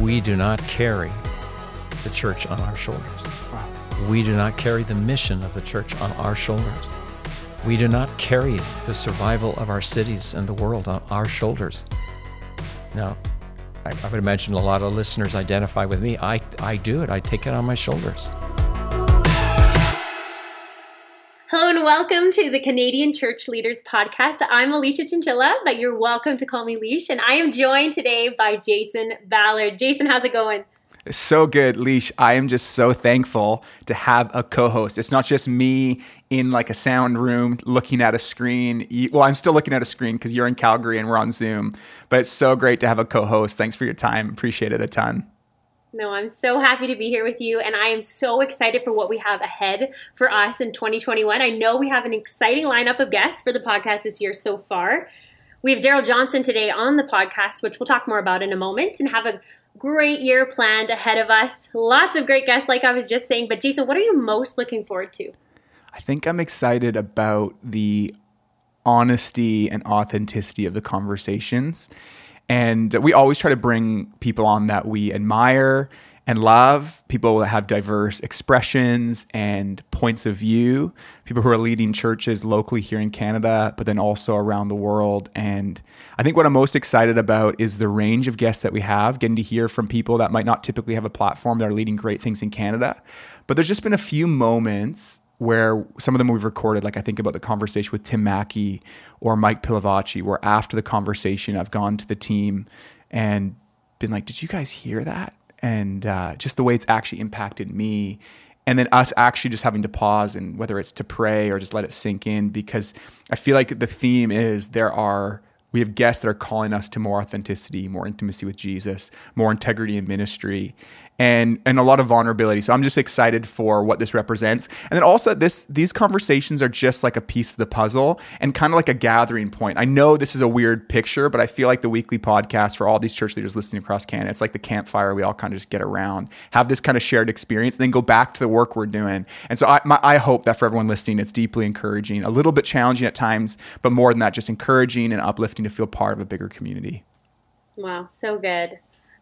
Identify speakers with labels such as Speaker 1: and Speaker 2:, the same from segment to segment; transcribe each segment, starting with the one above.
Speaker 1: We do not carry the church on our shoulders. We do not carry the mission of the church on our shoulders. We do not carry the survival of our cities and the world on our shoulders. Now, I, I would imagine a lot of listeners identify with me. I, I do it, I take it on my shoulders.
Speaker 2: Hello and welcome to the Canadian Church Leaders Podcast. I'm Alicia Chinchilla, but you're welcome to call me Leash, and I am joined today by Jason Ballard. Jason, how's it going?
Speaker 3: So good, Leash. I am just so thankful to have a co-host. It's not just me in like a sound room looking at a screen. Well, I'm still looking at a screen because you're in Calgary and we're on Zoom. But it's so great to have a co-host. Thanks for your time. Appreciate it a ton.
Speaker 2: No, I'm so happy to be here with you, and I am so excited for what we have ahead for us in 2021. I know we have an exciting lineup of guests for the podcast this year so far. We have Darrell Johnson today on the podcast, which we'll talk more about in a moment, and have a great year planned ahead of us. Lots of great guests, like I was just saying. But, Jason, what are you most looking forward to?
Speaker 3: I think I'm excited about the honesty and authenticity of the conversations. And we always try to bring people on that we admire and love, people that have diverse expressions and points of view, people who are leading churches locally here in Canada, but then also around the world. And I think what I'm most excited about is the range of guests that we have, getting to hear from people that might not typically have a platform that are leading great things in Canada. But there's just been a few moments where some of them we've recorded, like I think about the conversation with Tim Mackie or Mike Pilavachi, where after the conversation, I've gone to the team and been like, Did you guys hear that? and uh, just the way it's actually impacted me and then us actually just having to pause and whether it's to pray or just let it sink in because i feel like the theme is there are we have guests that are calling us to more authenticity more intimacy with jesus more integrity in ministry and and a lot of vulnerability. So I'm just excited for what this represents. And then also this these conversations are just like a piece of the puzzle and kind of like a gathering point. I know this is a weird picture, but I feel like the weekly podcast for all these church leaders listening across Canada, it's like the campfire we all kind of just get around, have this kind of shared experience, and then go back to the work we're doing. And so I, my, I hope that for everyone listening, it's deeply encouraging, a little bit challenging at times, but more than that, just encouraging and uplifting to feel part of a bigger community.
Speaker 2: Wow, so good.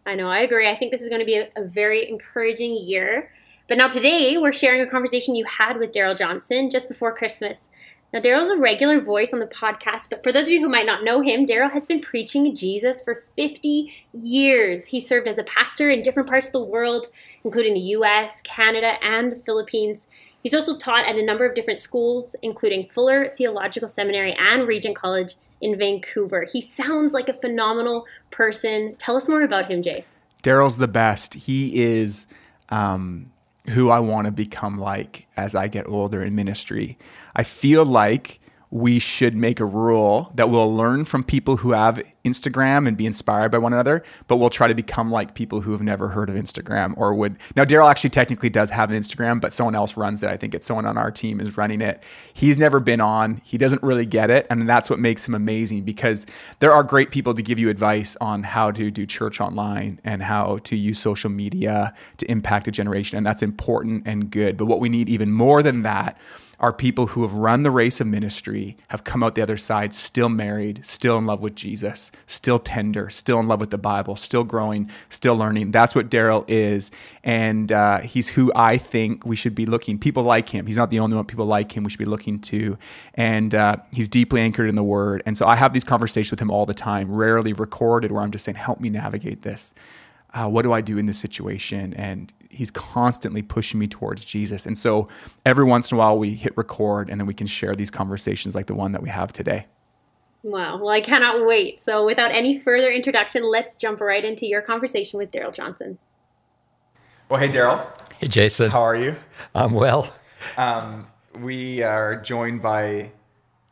Speaker 2: I know, I agree. I think this is going to be a, a very encouraging year. But now today, we're sharing a conversation you had with Darrell Johnson just before Christmas. Now, Darrell's a regular voice on the podcast, but for those of you who might not know him, Darrell has been preaching Jesus for 50 years. He served as a pastor in different parts of the world, including the US, Canada, and the Philippines. He's also taught at a number of different schools, including Fuller Theological Seminary and Regent College in Vancouver. He sounds like a phenomenal person. Tell us more about him, Jay.
Speaker 3: Darrell's the best. He is um, who I want to become like as I get older in ministry. I feel like we should make a rule that we'll learn from people who have Instagram and be inspired by one another, but we'll try to become like people who have never heard of Instagram or would. Now, Darrell actually technically does have an Instagram, but someone else runs it. I think it's someone on our team is running it. He's never been on, he doesn't really get it. And that's what makes him amazing because there are great people to give you advice on how to do church online and how to use social media to impact a generation. And that's important and good. But what we need even more than that are people who have run the race of ministry, have come out the other side, still married, still in love with Jesus, still tender, still in love with the Bible, still growing, still learning. That's what Darrell is. And uh, he's who I think we should be looking. People like him. He's not the only one. People like him we should be looking to. And uh, he's deeply anchored in the word. And so I have these conversations with him all the time, rarely recorded, where I'm just saying, help me navigate this. Uh, what do I do in this situation? And he's constantly pushing me towards Jesus. And so every once in a while we hit record and then we can share these conversations like the one that we have today.
Speaker 2: Wow. Well, I cannot wait. So without any further introduction, let's jump right into your conversation with Darrell Johnson.
Speaker 3: Well, hey, Darrell.
Speaker 1: Hey, Jason.
Speaker 3: How are you?
Speaker 1: I'm well.
Speaker 3: Um, we are joined by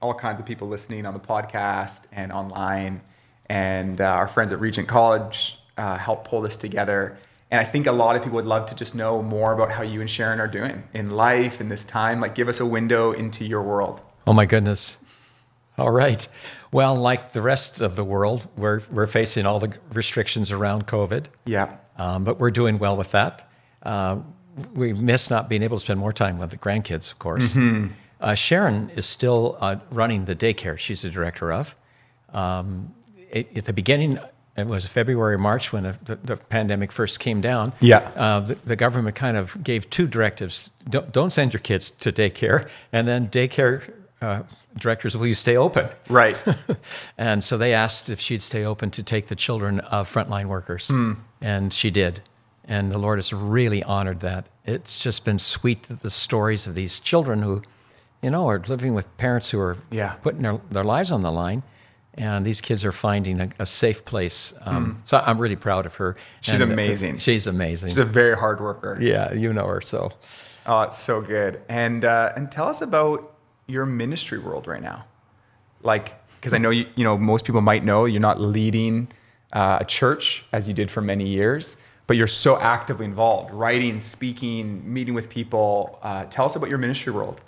Speaker 3: all kinds of people listening on the podcast and online. And uh, our friends at Regent College uh, helped pull this together. And I think a lot of people would love to just know more about how you and Sharon are doing in life in this time. Like, give us a window into your world.
Speaker 1: Oh, my goodness. All right. Well, like the rest of the world, we're, we're facing all the restrictions around COVID.
Speaker 3: Yeah.
Speaker 1: Um, but we're doing well with that. Uh, we miss not being able to spend more time with the grandkids, of course. Mm-hmm. Uh, Sharon is still uh, running the daycare she's the director of. Um, it, at the beginning, it was February, March when the, the, the pandemic first came down.
Speaker 3: Yeah.
Speaker 1: Uh, the, the government kind of gave two directives: don't, don't send your kids to daycare, and then daycare uh, directors, will you stay open?
Speaker 3: Right.
Speaker 1: and so they asked if she'd stay open to take the children of frontline workers,
Speaker 3: Hmm.
Speaker 1: and she did. And the Lord has really honored that. It's just been sweet that the stories of these children who, you know, are living with parents who are
Speaker 3: Yeah.
Speaker 1: putting their, their lives on the line. And these kids are finding a, a safe place. Um, So I'm really proud of her.
Speaker 3: She's
Speaker 1: And, uh,
Speaker 3: amazing.
Speaker 1: She's amazing.
Speaker 3: She's a very hard worker.
Speaker 1: yeah, you know her. So
Speaker 3: Oh, it's so good. And uh, and tell us about your ministry world right now. Like, because I know you, you know most people might know you're not leading uh, a church as you did for many years, but you're so actively involved, writing, speaking, meeting with people. Uh, tell us about your ministry world.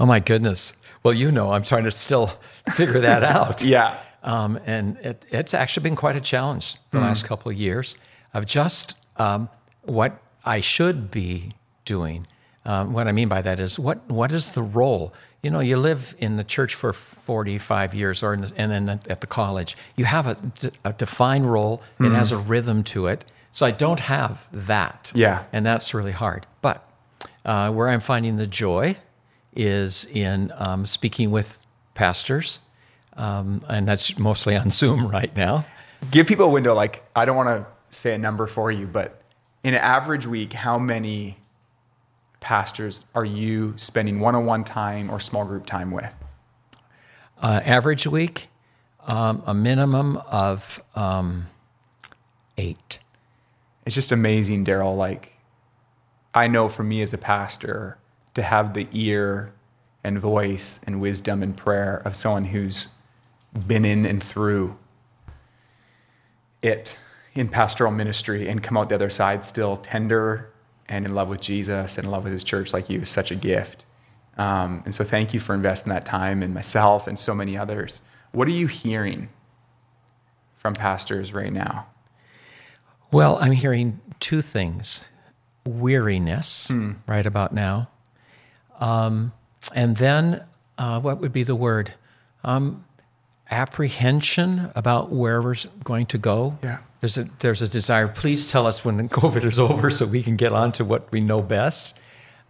Speaker 1: Oh my goodness. Well, you know, I'm trying to still figure that out.
Speaker 3: Yeah.
Speaker 1: Um, and it, it's actually been quite a challenge the last couple of years of just um, what I should be doing. Um, what I mean by that is what what is the role? You know, you live in the church for 45 years, or in the, and then at the college, you have a, a defined role. It has a rhythm to it. So I don't have that.
Speaker 3: Yeah.
Speaker 1: and that's really hard. But uh, where I'm finding the joy is in um, speaking with pastors, um, and that's mostly on Zoom right now.
Speaker 3: Give people a window. Like, I don't want to say a number for you, but in an average week, how many pastors are you spending one-on-one time or small group time with?
Speaker 1: Uh, average week, um, a minimum of um, eight.
Speaker 3: it's just amazing, Darrell. Like, I know for me as a pastor to have the ear and voice and wisdom and prayer of someone who's been in and through it in pastoral ministry and come out the other side still tender and in love with Jesus and in love with his church like you is such a gift. Um, and so thank you for investing that time in myself and so many others. What are you hearing from pastors right now?
Speaker 1: Well, I'm hearing two things weariness right about now. Um, and then, uh, what would be the word? Um, apprehension about where we're going to go.
Speaker 3: Yeah.
Speaker 1: There's a, there's a desire, please tell us when COVID is over so we can get on to what we know best.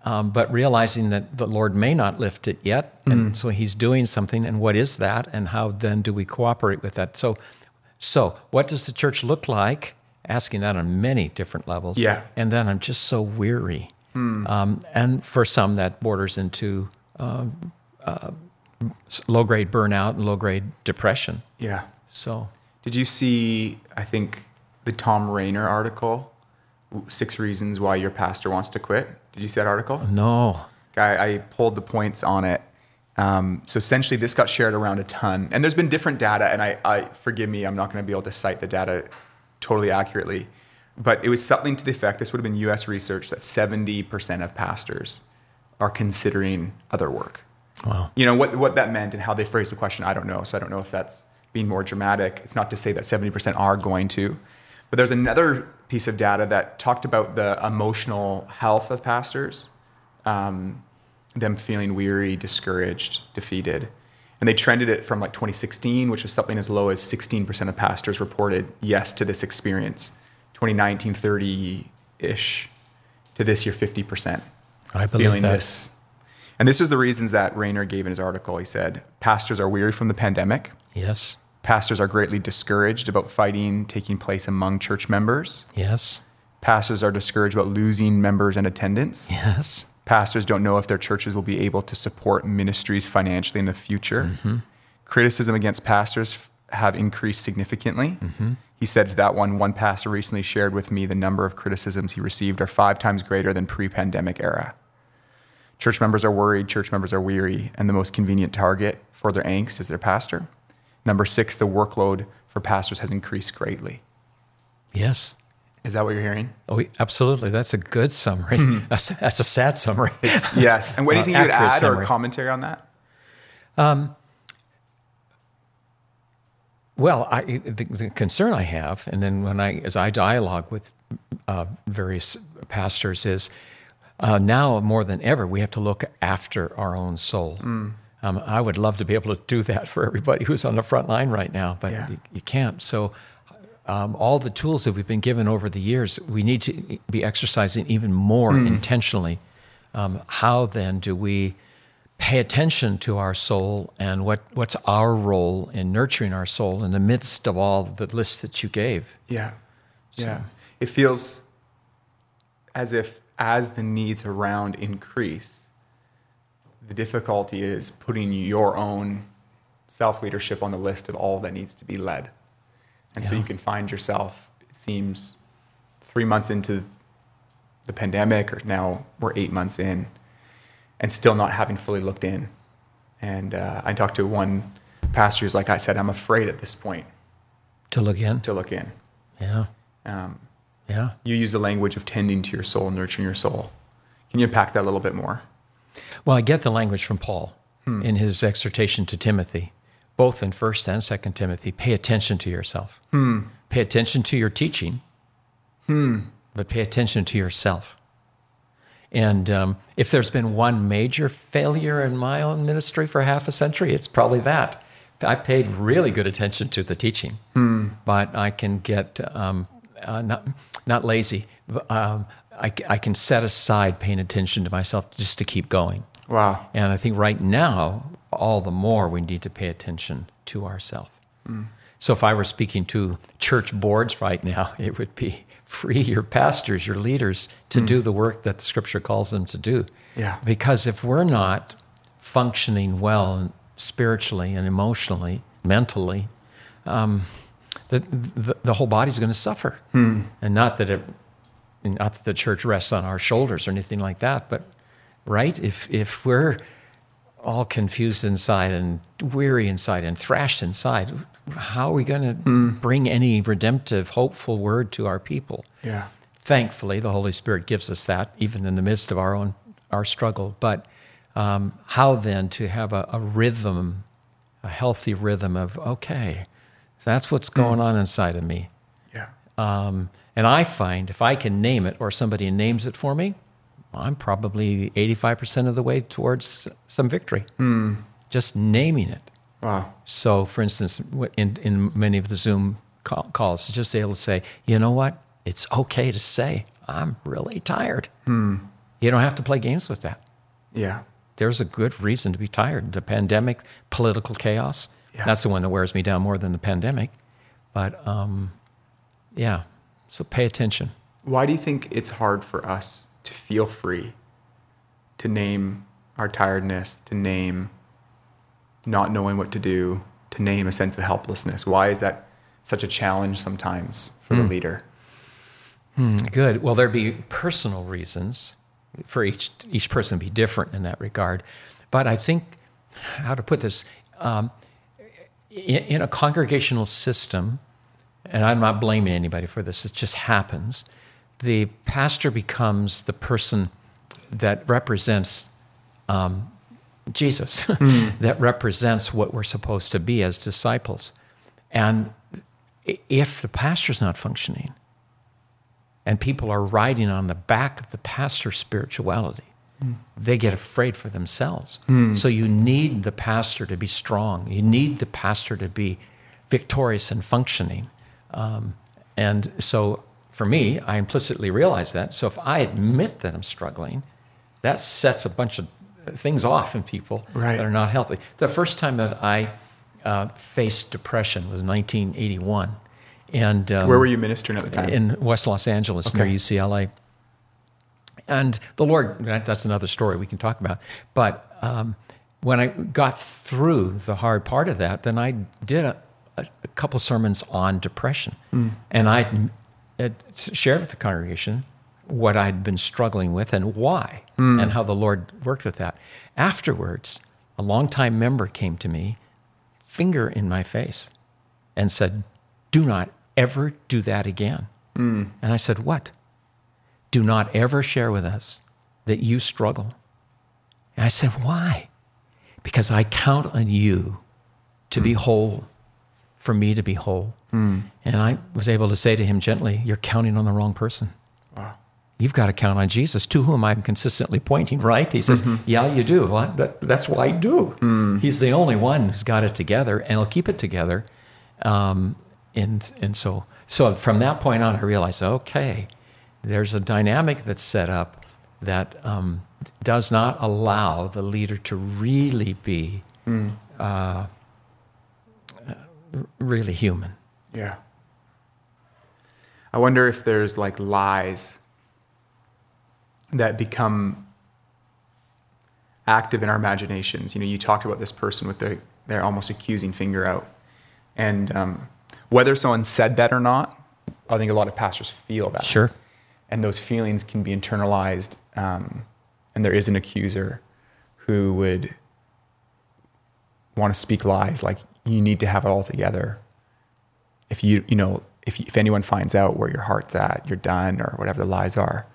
Speaker 1: Um, but realizing that the Lord may not lift it yet. And so he's doing something. And what is that? And how then do we cooperate with that? So, so what does the church look like? Asking that on many different levels.
Speaker 3: Yeah.
Speaker 1: And then I'm just so weary. Um, and for some, that borders into um, uh, low grade burnout and low grade depression.
Speaker 3: Yeah.
Speaker 1: So,
Speaker 3: Did you see, I think, the Thom Rainer article, Six Reasons Why Your Pastor Wants to Quit? Did you see that article?
Speaker 1: no.
Speaker 3: I, I pulled the points on it. Um, so essentially, this got shared around a ton. And there's been different data, and I, I forgive me, I'm not going to be able to cite the data totally accurately. But it was something to the effect this would have been US research that 70% of pastors are considering other work.
Speaker 1: Wow.
Speaker 3: You know, what, what that meant and how they phrased the question, I don't know. So I don't know if that's being more dramatic. It's not to say that 70% are going to. But there's another piece of data that talked about the emotional health of pastors, um, them feeling weary, discouraged, defeated. And they trended it from like 2016, which was something as low as 16% of pastors reported yes to this experience. 2019, 30 ish, to this year, 50%
Speaker 1: I believe
Speaker 3: feeling
Speaker 1: that.
Speaker 3: this. And this is the reasons that Rainer gave in his article. He said, Pastors are weary from the pandemic.
Speaker 1: Yes.
Speaker 3: Pastors are greatly discouraged about fighting taking place among church members.
Speaker 1: Yes.
Speaker 3: Pastors are discouraged about losing members and attendance.
Speaker 1: Yes.
Speaker 3: Pastors don't know if their churches will be able to support ministries financially in the future. Mm-hmm. Criticism against pastors have increased significantly. Mm-hmm. He said to that one, one pastor recently shared with me the number of criticisms he received are five times greater than pre pandemic era. Church members are worried, church members are weary, and the most convenient target for their angst is their pastor. Number six, the workload for pastors has increased greatly.
Speaker 1: Yes.
Speaker 3: Is that what you're hearing?
Speaker 1: Oh, absolutely. That's a good summary. That's, that's a sad summary.
Speaker 3: Yes. And what do you
Speaker 1: Uh,
Speaker 3: think you would add
Speaker 1: summary.
Speaker 3: or commentary on that?
Speaker 1: Um, Well, I, the, the concern I have, and then when I, as I dialogue with uh, various pastors, is uh, now more than ever we have to look after our own soul. Um, I would love to be able to do that for everybody who's on the front line right now, but
Speaker 3: Yeah.
Speaker 1: you, you can't. So, um, all the tools that we've been given over the years, we need to be exercising even more intentionally. Um, how then do we pay attention to our soul and what, what's our role in nurturing our soul in the midst of all the lists that you gave?
Speaker 3: Yeah. Yeah. It feels as if as the needs around increase, the difficulty is putting your own self leadership on the list of all that needs to be led. And so you can find yourself, it seems, three months into the pandemic, or now we're eight months in, and still not having fully looked in. And uh, I talked to one pastor who's like, I said, I'm afraid at this point
Speaker 1: To look in?
Speaker 3: to look in.
Speaker 1: Yeah.
Speaker 3: Um,
Speaker 1: Yeah.
Speaker 3: you use the language of tending to your soul, nurturing your soul. Can you unpack that a little bit more?
Speaker 1: Well, I get the language from Paul in his exhortation to Timothy, both in First and Second Timothy. Pay attention to yourself. Pay attention to your teaching, but pay attention to yourself. And um, if there's been one major failure in my own ministry for half a century, it's probably that. I paid really good attention to the teaching, but I can get um, uh, not not lazy. Um, I, I can set aside paying attention to myself just to keep going.
Speaker 3: Wow.
Speaker 1: And I think right now, all the more we need to pay attention to ourselves. So if I were speaking to church boards right now, it would be free your pastors, your leaders to do the work that the scripture calls them to do.
Speaker 3: Yeah.
Speaker 1: Because if we're not functioning well spiritually and emotionally, mentally, um, the, the, the whole body's going to suffer. And not that it, not that the church rests on our shoulders or anything like that, but right? If, if we're all confused inside and weary inside and thrashed inside, how are we going to bring any redemptive, hopeful word to our people?
Speaker 3: Yeah.
Speaker 1: Thankfully, the Holy Spirit gives us that, even in the midst of our own our struggle. But um, how then to have a, a rhythm, a healthy rhythm of okay, that's what's hmm. going on inside of me.
Speaker 3: Yeah.
Speaker 1: Um, and I find if I can name it or somebody names it for me, I'm probably 85% of the way towards some victory. Hmm. Just naming it.
Speaker 3: Wow.
Speaker 1: So, for instance, in, in many of the Zoom call, calls, just able to say, you know what? It's okay to say, I'm really tired. Hmm. You don't have to play games with that.
Speaker 3: Yeah.
Speaker 1: There's a good reason to be tired. The pandemic, political chaos,
Speaker 3: Yeah.
Speaker 1: that's the one that wears me down more than the pandemic. But um, yeah, so pay attention.
Speaker 3: Why do you think it's hard for us to feel free, to name our tiredness, to name not knowing what to do, to name a sense of helplessness? Why is that such a challenge sometimes for the leader?
Speaker 1: Good. Well, there'd be personal reasons for each each person to be different in that regard, but I think how to put this um, in, in a congregational system, and I'm not blaming anybody for this. It just happens. The pastor becomes the person that represents um, Jesus, that represents what we're supposed to be as disciples, and if the pastor's not functioning and people are riding on the back of the pastor's spirituality. They get afraid for themselves. So you need the pastor to be strong. You need the pastor to be victorious and functioning. Um, and so for me, I implicitly realize that. So if I admit that I'm struggling, that sets a bunch of things off in people
Speaker 3: Right.
Speaker 1: that are not healthy. The first time that I uh, faced depression was 1981. And um,
Speaker 3: Where were you ministering at the time?
Speaker 1: in West Los Angeles near
Speaker 3: Okay.
Speaker 1: UCLA. And the Lord, that- that's another story we can talk about. But um, when I got through the hard part of that, then I did a, a, a couple sermons on depression. Hmm. And I shared with the congregation what I'd been struggling with and why, hmm. and how the Lord worked with that. Afterwards, a longtime member came to me, finger in my face, and said, Do not ever do that again. Hmm. And I said, What? Do not ever share with us that you struggle. And I said, Why? Because I count on you to be whole, for me to be whole. Hmm. And I was able to say to him gently, You're counting on the wrong person.
Speaker 3: Wow.
Speaker 1: You've got to count on Jesus, to whom I'm consistently pointing, right? He says, mm-hmm. Yeah, you do. Well, that, that's what I do. Hmm. He's the only one who's got it together and he'll keep it together. Um, and and so so from that point on, I realized, okay, there's a dynamic that's set up that um, does not allow the leader to really be uh, really human.
Speaker 3: Yeah. I wonder if there's like lies that become active in our imaginations. You know, you talked about this person with their, their almost accusing finger out. And um, whether someone said that or not, I think a lot of pastors feel that.
Speaker 1: Sure.
Speaker 3: And those feelings can be internalized. Um, and there is an accuser who would want to speak lies like you need to have it all together. If you, you know, if, if anyone finds out where your heart's at, you're done or whatever the lies are.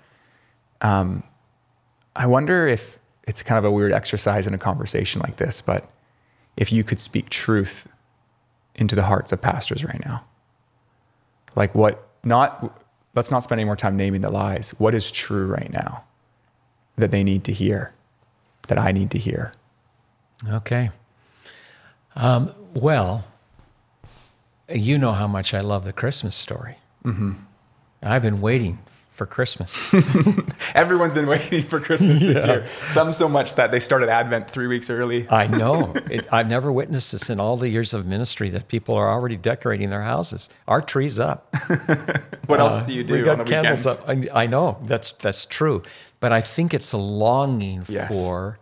Speaker 3: Um, I wonder if it's kind of a weird exercise in a conversation like this, but if you could speak truth into the hearts of pastors right now, like what, not, let's not spend any more time naming the lies. What is true right now that they need to hear, that I need to hear?
Speaker 1: Okay. Um, well, you know how much I love the Christmas story. Mm-hmm. I've been waiting for Christmas.
Speaker 3: Everyone's been waiting for Christmas this yeah. year. Some so much that they started Advent three weeks early.
Speaker 1: I know. It, I've never witnessed this in all the years of ministry that people are already decorating their houses. Our tree's up.
Speaker 3: what uh, else do you do?
Speaker 1: We got candles up. I, I, know that's that's true, but I think it's a longing yes. for.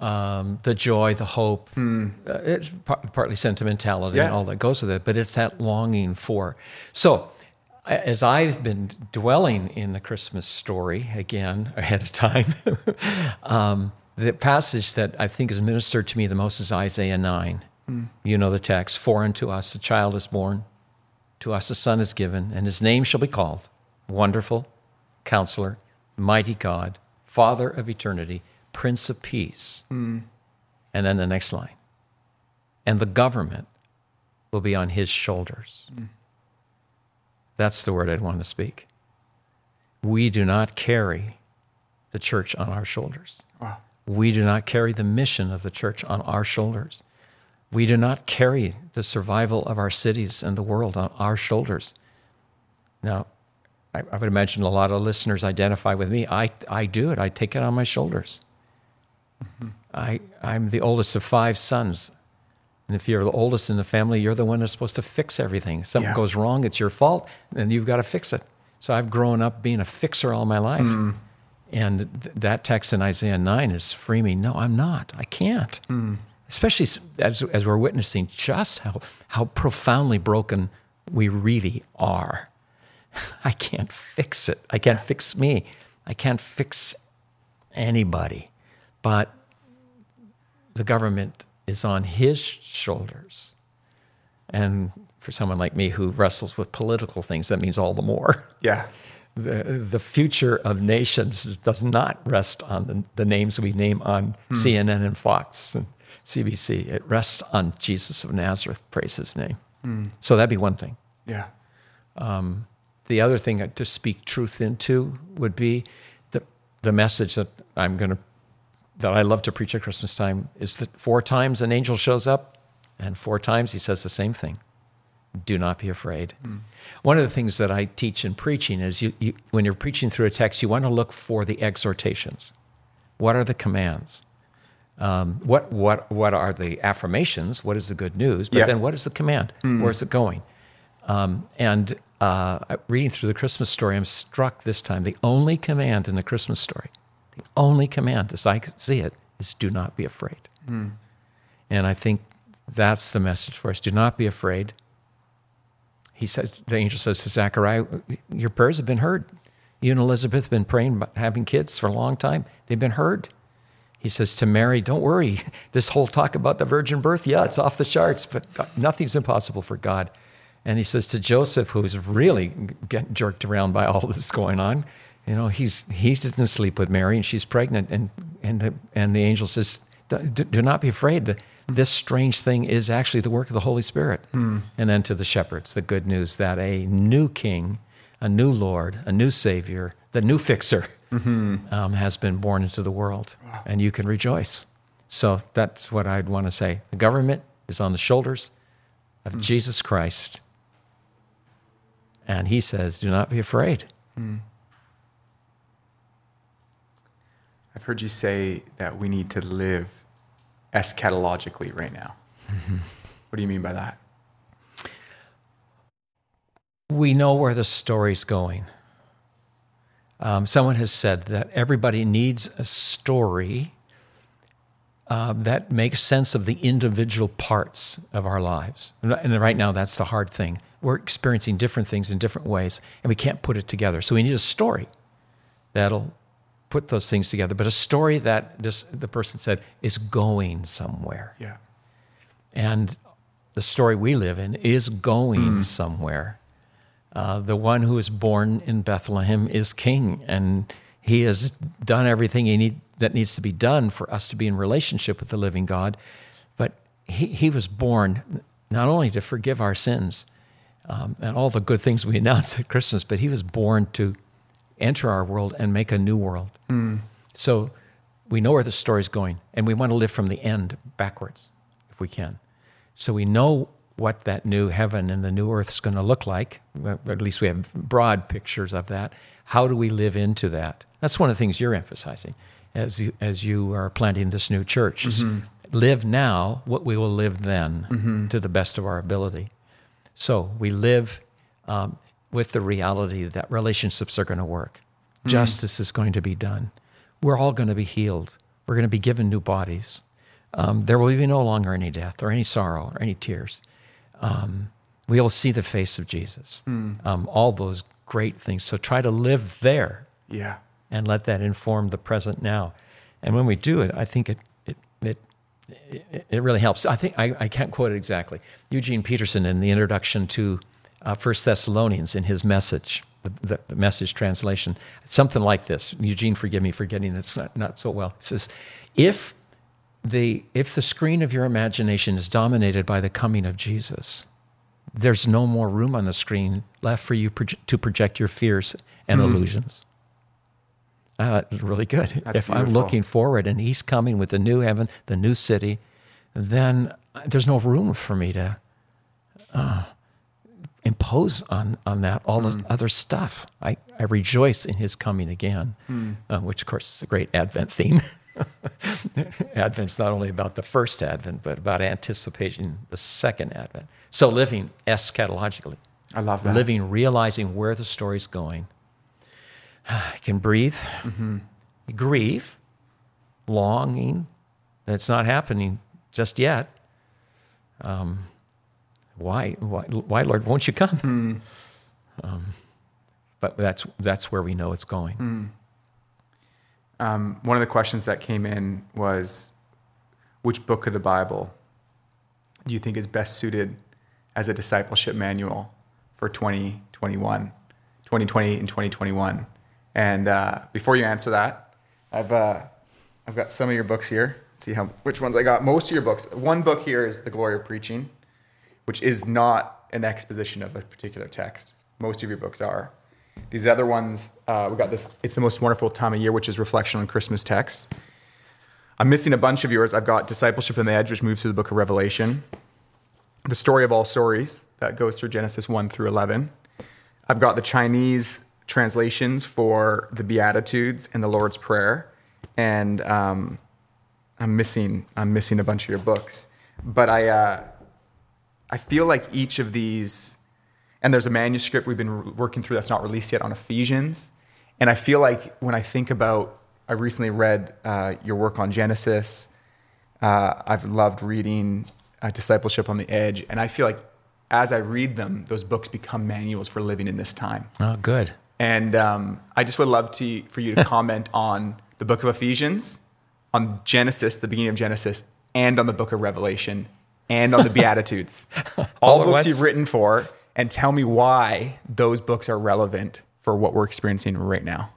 Speaker 1: Um, the joy, the hope, mm. uh, it's par- partly sentimentality yeah. and all that goes with it, but it's that longing for. So, as I've been dwelling in the Christmas story again ahead of time, um, the passage that I think is ministered to me the most is Isaiah 9. Mm. You know the text For unto us a child is born, to us a son is given, and his name shall be called Wonderful, Counselor, Mighty God, Father of eternity, Prince of Peace. Mm. And then the next line, and the government will be on his shoulders. Mm. That's the word I'd want to speak. We do not carry the church on our shoulders. Wow. We do not carry the mission of the church on our shoulders. We do not carry the survival of our cities and the world on our shoulders. Now, I, I would imagine a lot of listeners identify with me. I, I do it, I take it on my shoulders. Mm-hmm. I, I'm the oldest of five sons. And if you're the oldest in the family, you're the one that's supposed to fix everything. If something yeah. goes wrong, it's your fault, and you've got to fix it. So I've grown up being a fixer all my life. Mm. And th- that text in Isaiah 9 is free me. No, I'm not. I can't. Mm. Especially as, as we're witnessing just how, how profoundly broken we really are. I can't fix it. I can't fix me. I can't fix anybody. But the government is on his shoulders. And for someone like me who wrestles with political things, that means all the more.
Speaker 3: Yeah.
Speaker 1: The, the future of nations does not rest on the, the names we name on hmm. CNN and Fox and CBC. It rests on Jesus of Nazareth, praise his name. Hmm. So that'd be one thing.
Speaker 3: Yeah.
Speaker 1: Um, the other thing to speak truth into would be the, the message that I'm going to that I love to preach at Christmas time is that four times an angel shows up, and four times he says the same thing do not be afraid. Mm. One of the things that I teach in preaching is you, you, when you're preaching through a text, you want to look for the exhortations. What are the commands? Um, what, what, what are the affirmations? What is the good news? But yeah. then what is the command? Mm. Where's it going? Um, and uh, reading through the Christmas story, I'm struck this time the only command in the Christmas story the only command, as I see it, is do not be afraid. Mm. And I think that's the message for us. Do not be afraid. He says, the angel says to Zechariah, Your prayers have been heard. You and Elizabeth have been praying about having kids for a long time. They've been heard. He says to Mary, Don't worry. This whole talk about the virgin birth, yeah, it's off the charts, but nothing's impossible for God. And he says to Joseph, who's really getting jerked around by all this going on, you know, he's he didn't sleep with Mary, and she's pregnant, and and the, and the angel says, "Do, do not be afraid. This strange thing is actually the work of the Holy Spirit." Mm. And then to the shepherds, the good news that a new King, a new Lord, a new Savior, the new Fixer, mm-hmm. um, has been born into the world, wow. and you can rejoice. So that's what I'd want to say. The government is on the shoulders of mm. Jesus Christ, And he says, Do not be afraid.
Speaker 3: I've heard you say that we need to live eschatologically right now. What do you mean by that?
Speaker 1: We know where the story's going. Um, someone has said that everybody needs a story uh, that makes sense of the individual parts of our lives. And and right now, that's the hard thing. We're experiencing different things in different ways, and we can't put it together. So we need a story that'll put those things together, but a story that this, the person said is going somewhere.
Speaker 3: Yeah.
Speaker 1: And the story we live in is going somewhere. Uh, the one who is born in Bethlehem is king, and he has done everything he need, that needs to be done for us to be in relationship with the living God. But he, he was born not only to forgive our sins um, and all the good things we announce at Christmas, but he was born to enter our world and make a new world. Mm. So we know where the story's going, and we want to live from the end backwards if we can. So we know what that new heaven and the new earth is going to look like. At least we have broad pictures of that. How do we live into that? That's one of the things you're emphasizing as you, as you are planting this new church. is mm-hmm. Live now what we will live then mm-hmm. to the best of our ability. So we live um, with the reality that relationships are going to work, justice is going to be done. We're all going to be healed. We're going to be given new bodies. Um, there will be no longer any death or any sorrow or any tears. Um, we'll see the face of Jesus. Um, all those great things. So try to live there
Speaker 3: Yeah.
Speaker 1: and let that inform the present now. And when we do it, I think it it it, it, it really helps. I think I, I can't quote it exactly. Eugene Peterson in the introduction to uh, First Thessalonians in his message, the, the, the message translation, something like this. Eugene, forgive me for getting this not, not so well. It says, if the if the screen of your imagination is dominated by the coming of Jesus, there's no more room on the screen left for you proje- to project your fears and illusions. Ah, that's really good.
Speaker 3: That's
Speaker 1: if I'm looking forward and He's coming with the new heaven, the new city, then there's no room for me to uh, impose on, on that all
Speaker 3: Hmm.
Speaker 1: this other stuff. I, I rejoice in His coming again,
Speaker 3: Hmm.
Speaker 1: uh, which, of course, is a great Advent theme. Advent's not only about the first Advent, but about anticipating the second Advent. So living eschatologically,
Speaker 3: I love that.
Speaker 1: living, realizing where the story's going. I can breathe, grieve, longing that it's not happening just yet. Um, why, why, why, Lord, won't you come? Um, but that's that's where we know it's going.
Speaker 3: Um, one of the questions that came in was which book of the Bible do you think is best suited as a discipleship manual for 2021, 2020 and 2021? And uh, before you answer that, I've, uh, I've got some of your books here. See how which ones I got. Most of your books. One book here is The Glory of Preaching, which is not an exposition of a particular text. Most of your books are. These other ones, uh, we got this. It's the most wonderful time of year, which is reflection on Christmas texts. I'm missing a bunch of yours. I've got Discipleship on the Edge, which moves through the book of Revelation. The Story of All Stories, that goes through Genesis 1 through 11. I've got the Chinese translations for the Beatitudes and the Lord's Prayer. And um, I'm missing, I'm missing a bunch of your books. But I, uh, I feel like each of these, and there's a manuscript we've been working through that's not released yet on Ephesians. And I feel like when I think about, I recently read uh, your work on Genesis. Uh, I've loved reading uh, Discipleship on the Edge. And I feel like as I read them, those books become manuals for living in this time.
Speaker 1: Oh, good.
Speaker 3: And um, I just would love to for you to comment on the book of Ephesians, on Genesis, the beginning of Genesis, and on the book of Revelation, and on the Beatitudes. All,
Speaker 1: All
Speaker 3: books you've written for, and tell me why those books are relevant for what we're experiencing right now.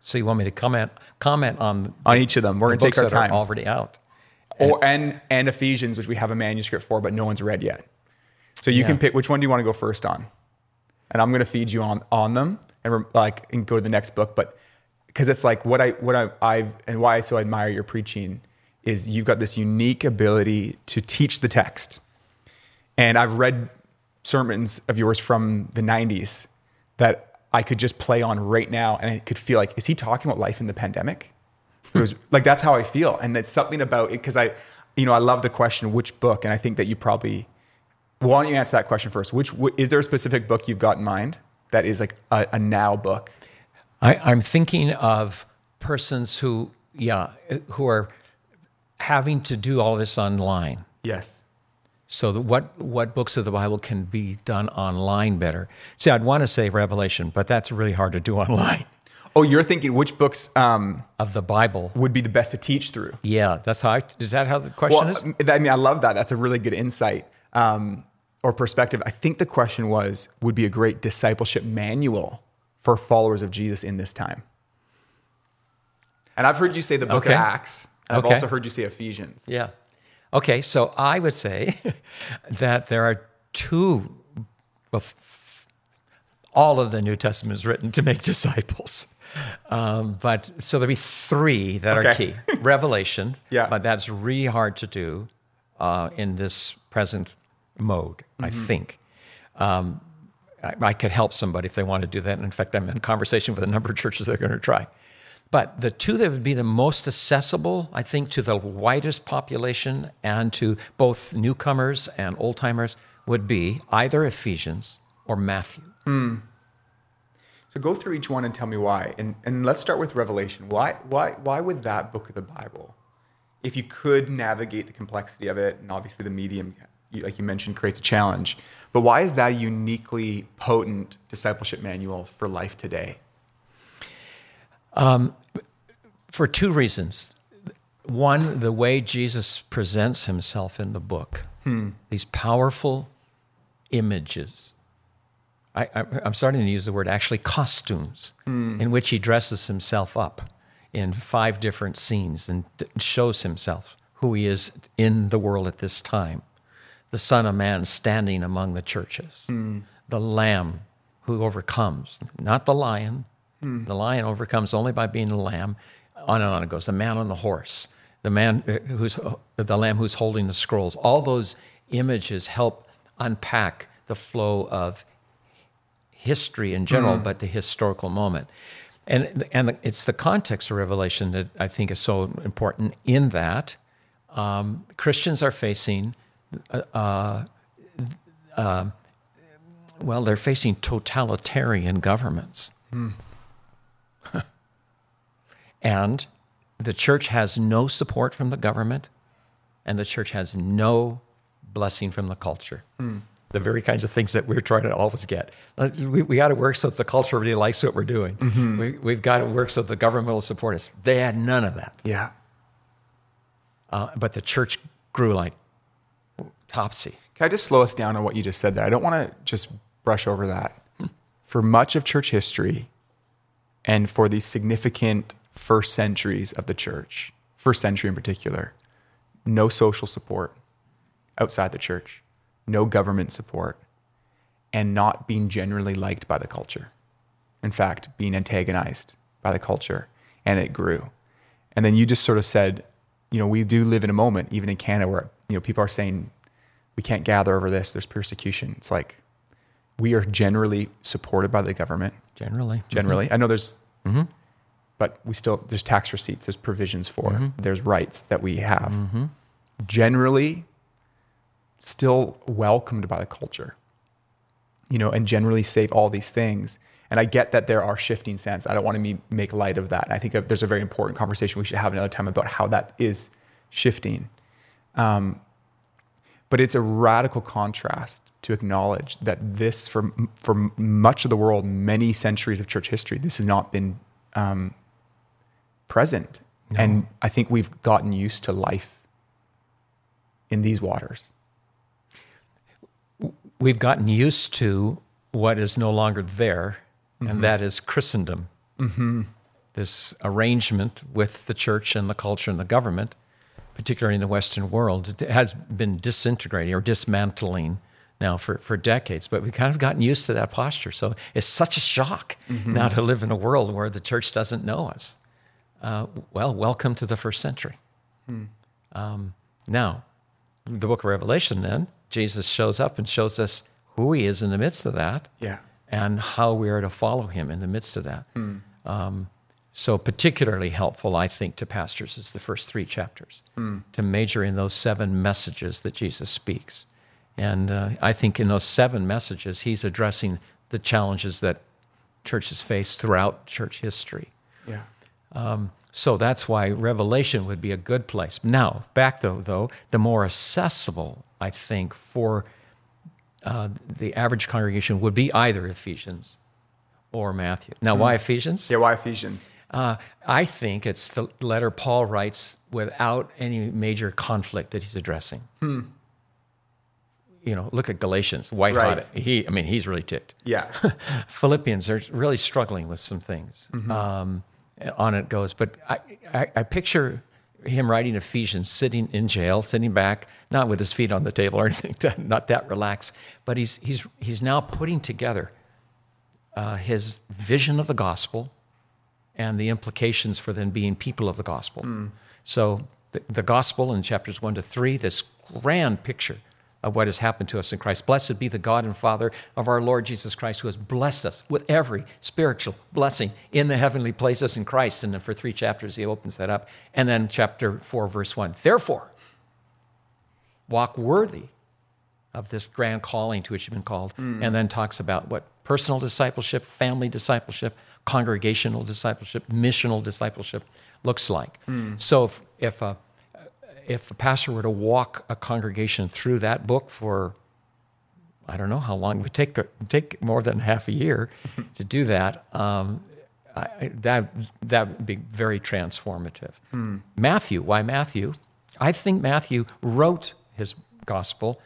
Speaker 1: So you want me to comment comment on
Speaker 3: On each of them, we're
Speaker 1: the
Speaker 3: going to take our time.
Speaker 1: already out?
Speaker 3: or and and Ephesians, which we have a manuscript for, but no one's read yet. So you
Speaker 1: Yeah.
Speaker 3: can pick which one do you want to go first on, and I'm going to feed you on on them and rem- like and go to the next book. But because it's like what I what I, I've and why I so admire your preaching is you've got this unique ability to teach the text, and I've read sermons of yours from the '90s that I could just play on right now and I could feel like, is he talking about life in the pandemic? It was like, that's how I feel. And it's something about it because I, you know, I love the question, which book? And I think that you probably, why don't you answer that question first? Which, wh- is there a specific book you've got in mind that is like a, a now book?
Speaker 1: I, I'm thinking of persons who, yeah, who are having to do all this online.
Speaker 3: Yes.
Speaker 1: So the, what what books of the Bible can be done online better? See, I'd want to say Revelation, but that's really hard to do online.
Speaker 3: Oh, you're thinking which books um,
Speaker 1: Of the Bible,
Speaker 3: would be the best to teach through?
Speaker 1: yeah, that's how. I, is that how the question
Speaker 3: Well,
Speaker 1: is?
Speaker 3: I mean, I love that. That's a really good insight um, or perspective. I think the question was would be a great discipleship manual for followers of Jesus in this time. And I've heard you say the book
Speaker 1: Okay.
Speaker 3: of Acts. And I've
Speaker 1: Okay.
Speaker 3: also heard you say Ephesians.
Speaker 1: Yeah. Okay, so I would say that there are two. Well, all of the New Testament is written to make disciples, um, but so there'll be three that are key. Revelation,
Speaker 3: Yeah.
Speaker 1: but that's really hard to do uh, in this present mode. I
Speaker 3: Mm-hmm.
Speaker 1: think. Um, I, I could help somebody if they want to do that. And In fact, I'm in conversation with a number of churches that are going to try. But the two that would be the most accessible, I think, to the widest population and to both newcomers and old timers would be either Ephesians or Matthew. Hmm.
Speaker 3: So go through each one and tell me why. And, and let's start with Revelation. Why, why, why would that book of the Bible, if you could navigate the complexity of it, and obviously the medium, like you mentioned, creates a challenge, but why is that a uniquely potent discipleship manual for life today?
Speaker 1: Um, for two reasons. One, the way Jesus presents himself in the book, hmm. these powerful images. I, I, I'm starting to use the word actually costumes, hmm. in which he dresses himself up in five different scenes and shows himself who he is in the world at this time. The Son of Man standing among the churches, hmm. the Lamb who overcomes, not the lion. The lion overcomes only by being a lamb. On and on it goes. The man on the horse, the man uh, who's the lamb who's holding the scrolls. All those images help unpack the flow of history in general, but the historical moment. And, and it's the context of Revelation that I think is so important in that um, Christians are facing, uh, uh, well, they're facing totalitarian governments. And the church has no support from the government, and the church has no blessing from the culture. Hmm. The very kinds of things that we're trying to always get. We, we got to work so that the culture really likes what we're doing. Mm-hmm. We, we've got to work so the government will support us. They had none of that.
Speaker 3: Yeah.
Speaker 1: Uh, but the church grew like topsy.
Speaker 3: Can I just slow us down on what you just said there? I don't want to just brush over that. Hmm. For much of church history and for the significant first centuries of the church, first century in particular, no social support outside the church, no government support, and not being generally liked by the culture. In fact, being antagonized by the culture, and it grew. And then you just sort of said, you know, we do live in a moment, even in Canada, where you know people are saying we can't gather over this. There's persecution. It's like we are generally supported by the government.
Speaker 1: Generally.
Speaker 3: Generally, mm-hmm. I know there's, mm-hmm. But we still there's tax receipts. There's provisions for. There's rights that we have. Generally, still welcomed by the culture. You know, and generally safe all these things. And I get that there are shifting sands. I don't want to me- make light of that. I think there's a very important conversation we should have another time about how that is shifting. Um, but it's a radical contrast to acknowledge that this, for for much of the world, many centuries of church history, this has not been um, present, and I think we've gotten used to life in these waters.
Speaker 1: We've gotten used to what is no longer there, and mm-hmm. that is Christendom. Mm-hmm. This arrangement with the church and the culture and the government, particularly in the Western world, has been disintegrating or dismantling now for, for decades. But we've kind of gotten used to that posture. So it's such a shock mm-hmm. now to live in a world where the church doesn't know us. Uh, well, welcome to the first century. Um, now, the book of Revelation, then, Jesus shows up and shows us who he is in the midst of that.
Speaker 3: Yeah.
Speaker 1: and how we are to follow him in the midst of that. Um, so, particularly helpful, I think, to pastors is the first three chapters to major in those seven messages that Jesus speaks. And uh, I think in those seven messages, he's addressing the challenges that churches face throughout church history.
Speaker 3: Yeah.
Speaker 1: So that's why Revelation would be a good place. Now, back though, though, the more accessible, I think, for uh, the average congregation would be either Ephesians or Matthew. Now, why Ephesians?
Speaker 3: Yeah, why Ephesians?
Speaker 1: Uh, I think it's the letter Paul writes without any major conflict that he's addressing. You know, look at Galatians, white
Speaker 3: Right.
Speaker 1: hot. He, I mean, he's really ticked.
Speaker 3: Yeah.
Speaker 1: Philippians are really struggling with some things. Um, on it goes, but I, I, I picture him writing Ephesians, sitting in jail, sitting back, not with his feet on the table or anything, not that relaxed, but he's he's he's now putting together uh, his vision of the gospel and the implications for them being people of the gospel. So the, the gospel in chapters one to three, this grand picture of what has happened to us in Christ. Blessed be the God and Father of our Lord Jesus Christ, who has blessed us with every spiritual blessing in the heavenly places in Christ. And then for three chapters, he opens that up. And then chapter four, verse one. Therefore, walk worthy of this grand calling to which you've been called, hmm. and then talks about what personal discipleship, family discipleship, congregational discipleship, missional discipleship looks like. Hmm. So if, if a if a pastor were to walk a congregation through that book for I don't know how long it would take take more than half a year to do that. Um, I, that that would be very transformative. Matthew, why Matthew? I think Matthew wrote his gospel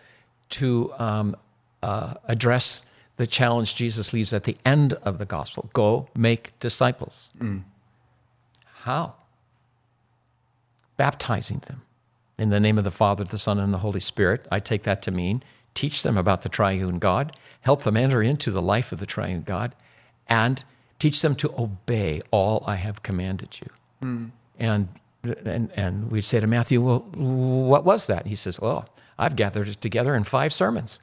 Speaker 1: to um, uh, address the challenge Jesus leaves at the end of the gospel: "Go make disciples." How? Baptizing them in the name of the Father, the Son, and the Holy Spirit. I take that to mean teach them about the triune God, help them enter into the life of the triune God, and teach them to obey all I have commanded you. And, and, and we'd say to Matthew, Well, what was that? He says, Well, I've gathered it together in five sermons.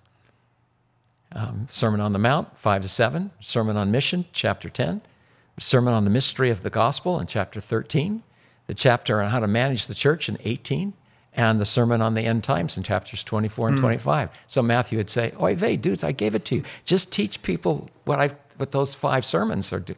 Speaker 1: Um, Sermon on the Mount, 5 to 7. Sermon on Mission, chapter 10. Sermon on the Mystery of the Gospel in chapter 13. The chapter on how to manage the church in 18. And the sermon on the end times in chapters 24 and 25. So Matthew would say, Oy vey, dudes, I gave it to you. Just teach people what, I've, what those five sermons are do,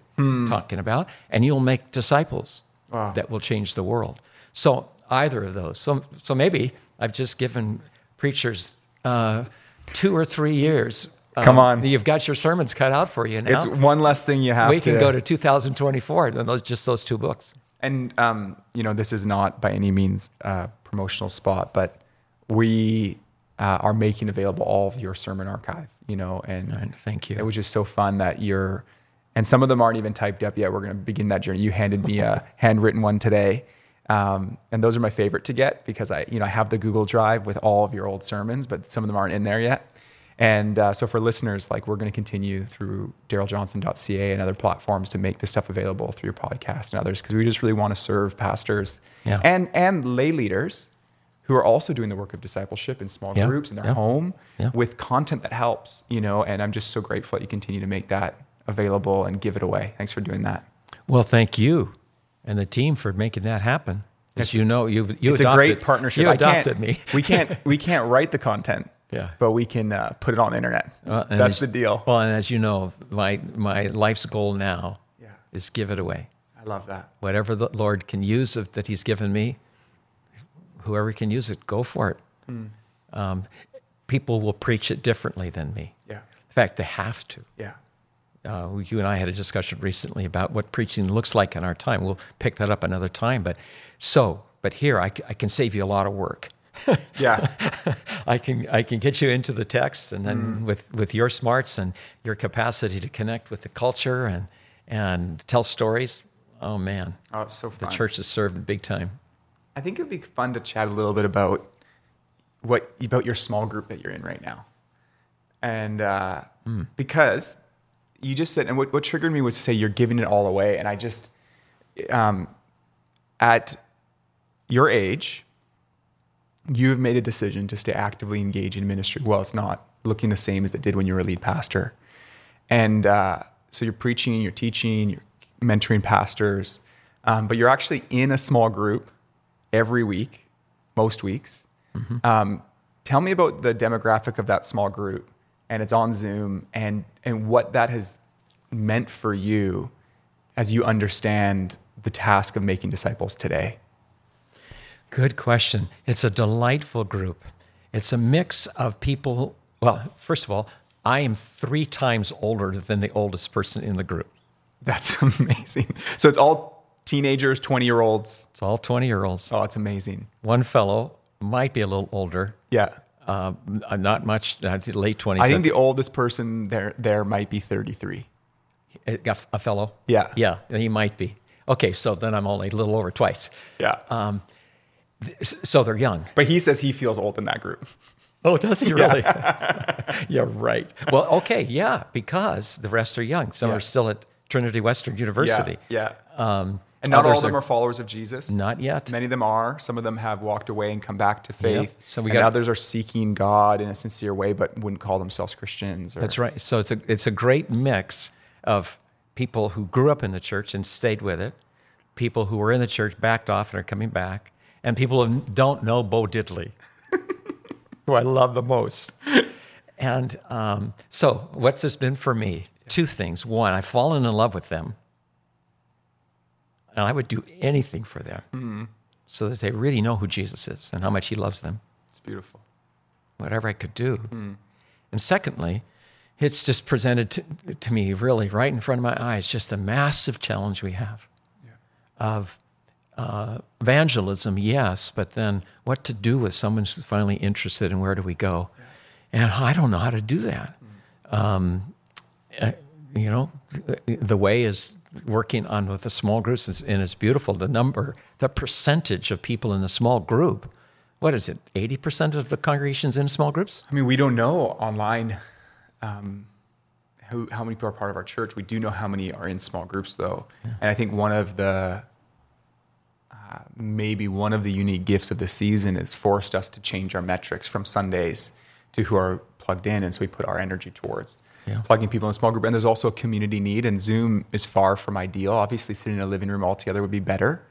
Speaker 1: talking about, and you'll make disciples
Speaker 3: Wow.
Speaker 1: that will change the world. So either of those. So, so maybe I've just given preachers uh, two or three years. uh,
Speaker 3: Come on.
Speaker 1: You've got your sermons cut out for you now.
Speaker 3: It's one less thing you have
Speaker 1: we
Speaker 3: to
Speaker 1: can go to 2024 and those, just those two books.
Speaker 3: And um, you know, this is not by any means a promotional spot, but we uh, are making available all of your sermon archive. You know, and
Speaker 1: And thank you.
Speaker 3: it was just so fun that you're, and some of them aren't even typed up yet. We're going to begin that journey. You handed me a handwritten one today, um, and those are my favorite to get because I, you know, I have the Google Drive with all of your old sermons, but some of them aren't in there yet. And uh, so for listeners, like we're going to continue through darrelljohnson.ca and other platforms to make this stuff available through your podcast and others because we just really want to serve pastors
Speaker 1: Yeah.
Speaker 3: and and lay leaders who are also doing the work of discipleship in small
Speaker 1: Yeah.
Speaker 3: groups in their
Speaker 1: Yeah.
Speaker 3: home with content that helps, you know, and I'm just so grateful that you continue to make that available and give it away. Thanks for doing that.
Speaker 1: Well, thank you and the team for making that happen. As you know, you you adopted
Speaker 3: it's
Speaker 1: adopted,
Speaker 3: a great partnership.
Speaker 1: You adopted me.
Speaker 3: we can't we can't write the content.
Speaker 1: Yeah.
Speaker 3: But we can uh, put it on the internet.
Speaker 1: Uh,
Speaker 3: That's
Speaker 1: as-
Speaker 3: the deal.
Speaker 1: Well, and as you know, my my life's goal now
Speaker 3: Yeah.
Speaker 1: is give it away.
Speaker 3: I love that.
Speaker 1: Whatever the Lord can use of, that He's given me, whoever can use it, go for it.
Speaker 3: Hmm.
Speaker 1: Um, people will preach it differently than me.
Speaker 3: Yeah.
Speaker 1: In fact, they have to.
Speaker 3: Yeah.
Speaker 1: Uh, you and I had a discussion recently about what preaching looks like in our time. We'll pick that up another time. But so, but here I, c- I can save you a lot of work.
Speaker 3: Yeah.
Speaker 1: I can I can get you into the text, and then
Speaker 3: Mm.
Speaker 1: with with your smarts and your capacity to connect with the culture and and tell stories. Oh man,
Speaker 3: Oh, it's so
Speaker 1: the church is served big time.
Speaker 3: I think it would be fun to chat a little bit about what about your small group that you're in right now, and uh, because you just said, and what, what triggered me was to say you're giving it all away, and I just, um, at your age, you have made a decision to stay actively engaged in ministry. Well, it's not looking the same as it did when you were a lead pastor, And uh, so you're preaching, you're teaching, you're mentoring pastors, um, but you're actually in a small group every week, most weeks. Um, tell me about the demographic of that small group, and it's on Zoom, and and what that has meant for you as you understand the task of making disciples today.
Speaker 1: Good question. It's a delightful group. It's a mix of people. Well, first of all, I am three times older than the oldest person in the group.
Speaker 3: That's amazing. So it's all teenagers, 20 year olds.
Speaker 1: It's all 20 year olds.
Speaker 3: Oh, it's amazing.
Speaker 1: One fellow might be a little older,
Speaker 3: Yeah.
Speaker 1: uh, not much, late 20s.
Speaker 3: I think the oldest person there there might be 33.
Speaker 1: a, a fellow?
Speaker 3: Yeah.
Speaker 1: Yeah, he might be. Okay, so then I'm only a little over twice.
Speaker 3: Yeah.
Speaker 1: So they're young.
Speaker 3: but he says he feels old in that group.
Speaker 1: Oh, does he really? Yeah. right. Well, okay, yeah, because the rest are young. Some
Speaker 3: Yeah.
Speaker 1: are still at Trinity Western University.
Speaker 3: Yeah.
Speaker 1: Um,
Speaker 3: And not all of them
Speaker 1: are-
Speaker 3: are followers of Jesus.
Speaker 1: Not yet.
Speaker 3: Many of them are. Some of them have walked away and come back to faith.
Speaker 1: So we
Speaker 3: and
Speaker 1: got-
Speaker 3: others are seeking God in a sincere way, but wouldn't call themselves Christians. Or,
Speaker 1: That's right. So it's a it's a great mix of people who grew up in the church and stayed with it, people who were in the church backed off and are coming back, and people who don't know Bo Diddley, who I love the most. And um, so, what's this been for me? Two things. One, I've fallen in love with them, and I would do anything for them, so that they really know who Jesus is and how much He loves them
Speaker 3: It's beautiful.
Speaker 1: whatever I could do. And secondly, it's just presented to, to me really right in front of my eyes just the massive challenge we have of uh, evangelism, yes, but then what to do with someone who's finally interested and where do we go? And I don't know how to do that. Um, uh, you know, the way is working on with the small groups, and it's beautiful. The number, the percentage of people in the small group, what is it? Eighty percent of the congregations in small groups.
Speaker 3: I mean, we don't know online um, who, how many people are part of our church. We do know how many are in small groups, though. And I think one of the uh, maybe one of the unique gifts of the season is forced us to change our metrics from Sundays to who are plugged in, and so we put our energy towards
Speaker 1: Yeah.
Speaker 3: plugging people in a small group. And there's also a community need, and Zoom is far from ideal. Obviously, sitting in a living room all together would be better.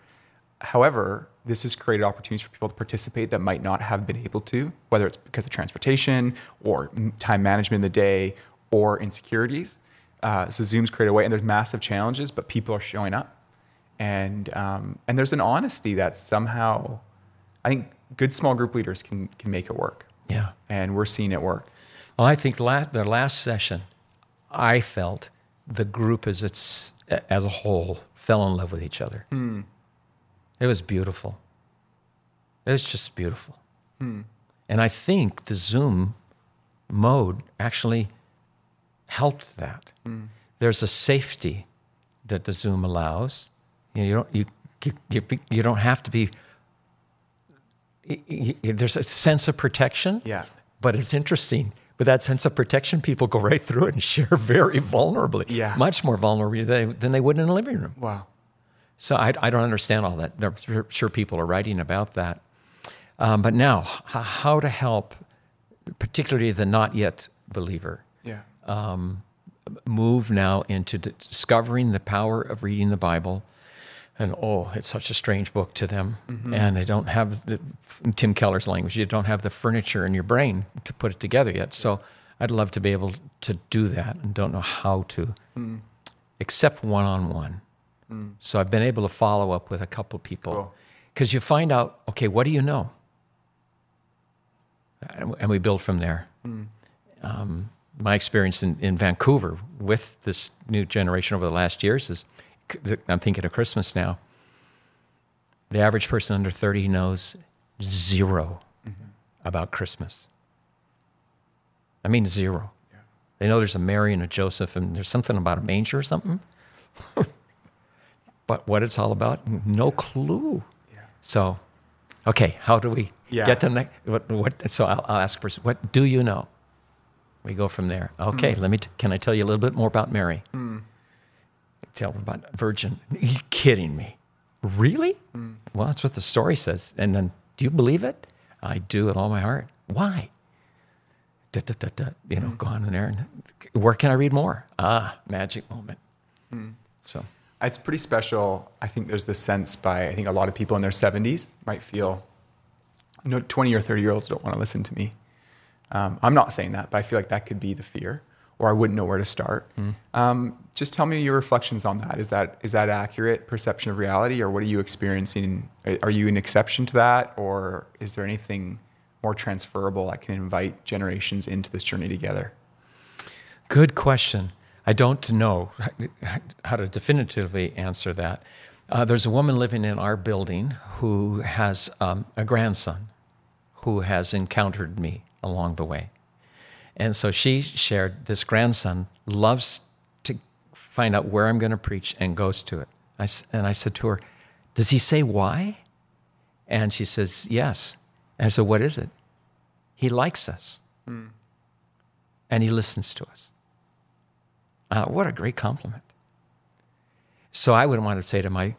Speaker 3: However, this has created opportunities for people to participate that might not have been able to, whether it's because of transportation or time management in the day or insecurities. Uh, so Zoom's created a way, and there's massive challenges, but people are showing up, and um, and there's an honesty that somehow, I think good small group leaders can can make it work,
Speaker 1: Yeah.
Speaker 3: and we're seeing it work.
Speaker 1: Well, I think la- the last session, I felt the group as its as a whole fell in love with each other. Hmm. It was beautiful. It was just beautiful. Hmm. And I think the Zoom mode actually helped that. Hmm. There's a safety that the Zoom allows. You, know, you don't you, you you you don't have to be. y- y- y- There's a sense of protection.
Speaker 3: Yeah.
Speaker 1: But it's interesting. With that sense of protection, people go right through it and share very vulnerably.
Speaker 3: Yeah.
Speaker 1: Much more vulnerably than, than they would in a living room.
Speaker 3: Wow.
Speaker 1: So I, I don't understand all that. I'm sure- people are writing about that. Um, but now, how to help, particularly the not yet believer,
Speaker 3: Yeah.
Speaker 1: move now into discovering the power of reading the Bible. And oh, it's such a strange book to them. Mm-hmm. And they don't have, the, in Tim Keller's language, you don't have the furniture in your brain to put it together yet. So I'd love to be able to do that and don't know how to, mm. except one on one. So I've been able to follow up with a couple people
Speaker 3: Cool.
Speaker 1: because you find out, okay, what do you know? And and we build from there mm. um, my experience in, in Vancouver with this new generation over the last years is I'm thinking of Christmas now. The average person under 30 knows 0 mm-hmm. about Christmas. I mean, zero. They know there's a Mary and a Joseph, and there's something about a manger or something. but what it's all about, no clue. So, okay, how do we
Speaker 3: Yeah.
Speaker 1: get the next? What, what, so I'll, I'll ask a person, what do you know? We go from there. Okay, hmm. let me. T- can I tell you a little bit more about Mary? Hmm. Tell them about Virgin. Are you kidding me? Really? Well, that's what the story says. And then, do you believe it? I do with all my heart. Why? da, da, da, you know, go on in there and where can I read more? Ah, magic moment. So
Speaker 3: It's pretty special. I think there's this sense by I think a lot of people in their 70s might feel, you know, 20 or 30 year olds don't want to listen to me. Um, I'm not saying that, but I feel like that could be the fear, or I wouldn't know where to start. Um, just tell me your reflections on that. Is that is that accurate perception of reality, or what are you experiencing? Are- Are you an exception to that, or is there anything more transferable that can invite generations into this journey together?
Speaker 1: Good question. I don't know how to definitively answer that. Uh, there's a woman living in our building who has um, a grandson who has encountered me along the way. And so she shared this grandson loves to find out where I'm going to preach and goes to it. I, and I said to her, Does he say why? And she says, Yes. And I said, What is it? He likes us and he listens to us. Uh, what a great compliment. So I would want to say to my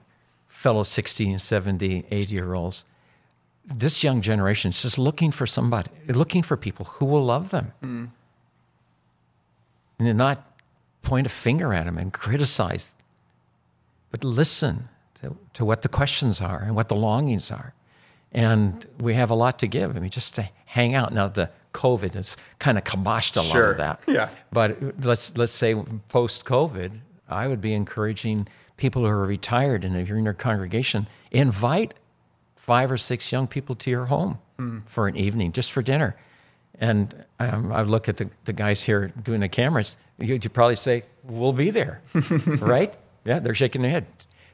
Speaker 1: fellow 60 and 70, 80 year olds, this young generation is just looking for somebody, looking for people who will love them. Mm. And not point a finger at them and criticize, but listen to, to what the questions are and what the longings are. And we have a lot to give. I mean, just to hang out. Now, the COVID has kind of kiboshed a lot of that.
Speaker 3: Yeah.
Speaker 1: But let's let's say post COVID, I would be encouraging people who are retired and if you're in your congregation, invite five or six young people to your home for an evening, just for dinner. And um, I look at the, the guys here doing the cameras. You'd you'd probably say, "We'll be there," right? Yeah, they're shaking their head.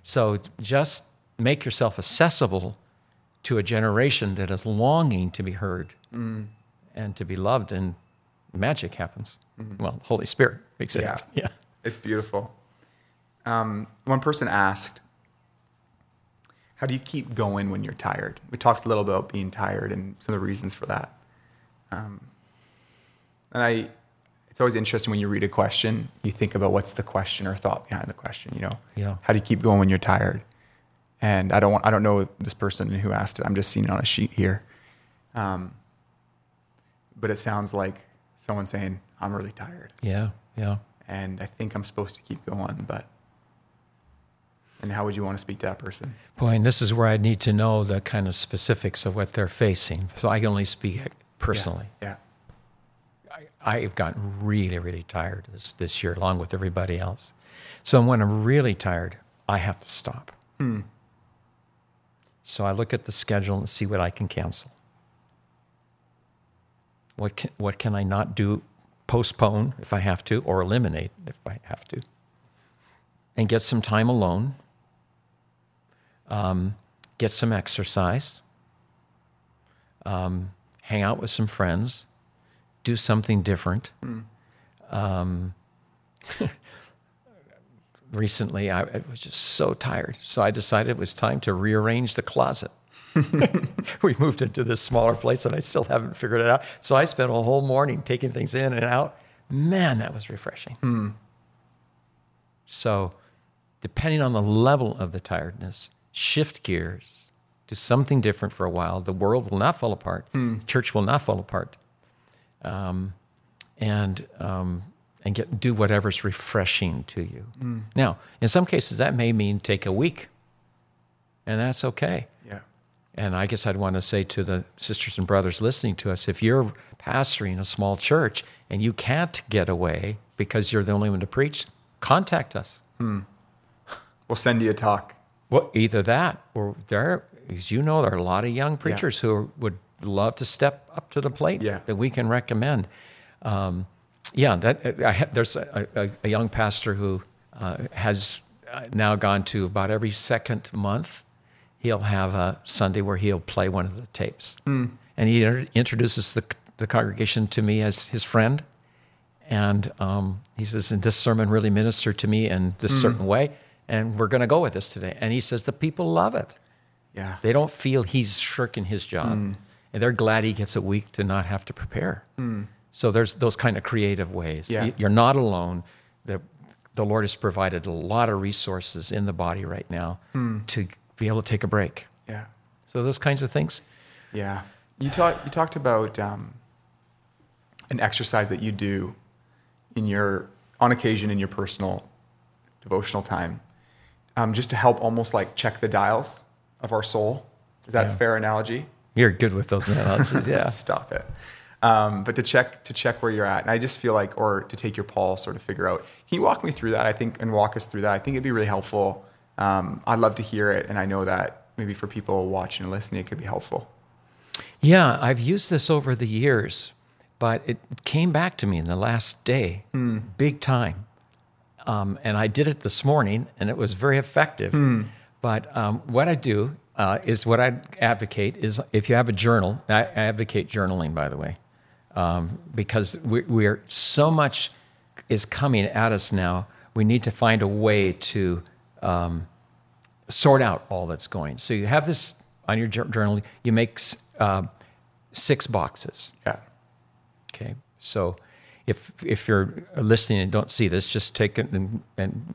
Speaker 1: So just make yourself accessible to a generation that is longing to be heard and to be loved, and magic happens. Well, Holy Spirit makes it
Speaker 3: Yeah.
Speaker 1: happen. Yeah.
Speaker 3: It's beautiful. Um, one person asked, How do you keep going when you're tired? We talked a little about being tired and some of the reasons for that. Um, and I, it's always interesting when you read a question, you think about what's the question or thought behind the question, you know?
Speaker 1: Yeah.
Speaker 3: How do you keep going when you're tired? And I don't want, I don't know this person who asked it. I'm just seeing it on a sheet here. Um, but it sounds like someone saying, I'm really tired
Speaker 1: Yeah. Yeah.
Speaker 3: and I think I'm supposed to keep going, but and how would you want to speak to that person?
Speaker 1: Boy, and this is where I need to know the kind of specifics of what they're facing. So I can only speak personally.
Speaker 3: Yeah.
Speaker 1: I, I've gotten really, really tired this, this year, along with everybody else. So when I'm really tired, I have to stop. Hmm. So I look at the schedule and see what I can cancel. What can, what can I not do? Postpone if I have to, or eliminate if I have to. And get some time alone. Um, get some exercise. Um, hang out with some friends do something different. Um, recently, I, I was just so tired, so I decided it was time to rearrange the closet. we moved into this smaller place, and I still haven't figured it out. So I spent a whole morning taking things in and out. Man, that was refreshing. So, depending on the level of the tiredness, shift gears, do something different for a while. The world will not fall apart. Church will not fall apart um, and um, and get do whatever's refreshing to you. Now, in some cases, that may mean take a week, and that's okay.
Speaker 3: Yeah.
Speaker 1: And I guess I'd want to say to the sisters and brothers listening to us, if you're pastoring a small church and you can't get away because you're the only one to preach, contact us.
Speaker 3: We'll send you a talk.
Speaker 1: Well, either that or there, as you know, there are a lot of young preachers who would love to step up to the plate
Speaker 3: Yeah.
Speaker 1: that we can recommend. Um, yeah, that I ha- there's a, a, a young pastor who uh, has uh, now gone to about every second month. He'll have a Sunday where he'll play one of the tapes, and he introduces the the congregation to me as his friend. And um, he says, and this sermon really ministered to me in this certain way, and we're going to go with this today. And he says, the people love it.
Speaker 3: Yeah.
Speaker 1: They don't feel he's shirking his job, mm. and they're glad he gets a week to not have to prepare. Mm. So there's those kind of creative ways.
Speaker 3: Yeah.
Speaker 1: You- You're not alone. The, the Lord has provided a lot of resources in the body right now hmm. to be able to take a break.
Speaker 3: Yeah.
Speaker 1: So those kinds of things.
Speaker 3: Yeah. You talked you talked about um, an exercise that you do in your on occasion in your personal devotional time, um, just to help almost like check the dials of our soul. Is that a fair analogy?
Speaker 1: You're good with those analogies, yeah.
Speaker 3: Stop it. Um, but to check to check where you're at, and I just feel like, or to take your pulse, or to figure out. Can you walk me through that? I think, and walk us through that. I think it'd be really helpful. Um, I'd love to hear it, and I know that maybe for people watching and listening, it could be helpful.
Speaker 1: Yeah, I've used this over the years, but it came back to me in the last day, big time. Um, and I did it this morning, and it was very effective. But um, what I do uh, is what I advocate is if you have a journal, I I advocate journaling, by the way, um, because we, we're so much is coming at us now. We need to find a way to um, sort out all that's going. So you have this on your journal. You make uh, six boxes.
Speaker 3: Yeah.
Speaker 1: Okay, so if if you're listening and don't see this, just take it and, and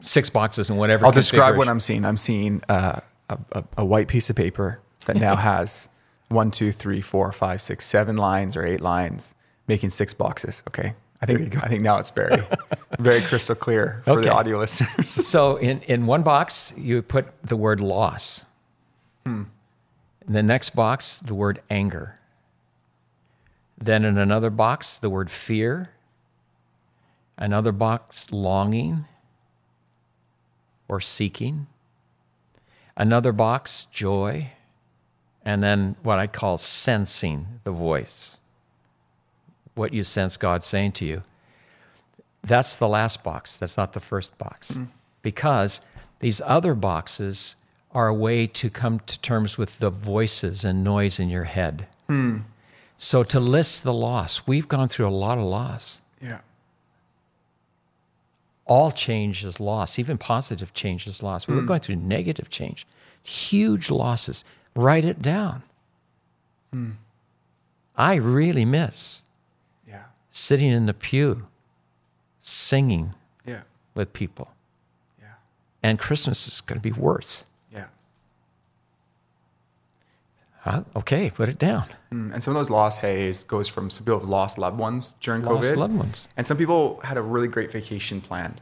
Speaker 1: six boxes and whatever.
Speaker 3: I'll describe what. I'm seeing. I'm seeing uh, a, a, a white piece of paper that now has one, two, three, four, five, six, seven lines or eight lines, making six boxes. Okay. I think I think now it's very very crystal clear for
Speaker 1: Okay.
Speaker 3: the audio listeners.
Speaker 1: So in, in one box, you put the word loss. In the next box, the word anger. Then in another box, the word fear. Another box, longing or seeking. Another box, joy. And then what I call sensing the voice. What you sense God saying to you. That's the last box. That's not the first box. Hmm. Because these other boxes are a way to come to terms with the voices and noise in your head. Hmm. So to list the loss, we've gone through a lot of loss.
Speaker 3: yeah.
Speaker 1: All change is loss, even positive change is loss. We We're hmm. going through negative change, huge losses. Write it down. Hmm. I really miss
Speaker 3: Yeah.
Speaker 1: sitting in the pew, singing
Speaker 3: Yeah.
Speaker 1: with people.
Speaker 3: Yeah.
Speaker 1: And Christmas is going to be worse. Okay, put it down.
Speaker 3: Mm, And some of those lost haze goes from some people have lost loved ones during
Speaker 1: Lost
Speaker 3: COVID.
Speaker 1: loved ones.
Speaker 3: And some people had a really great vacation planned.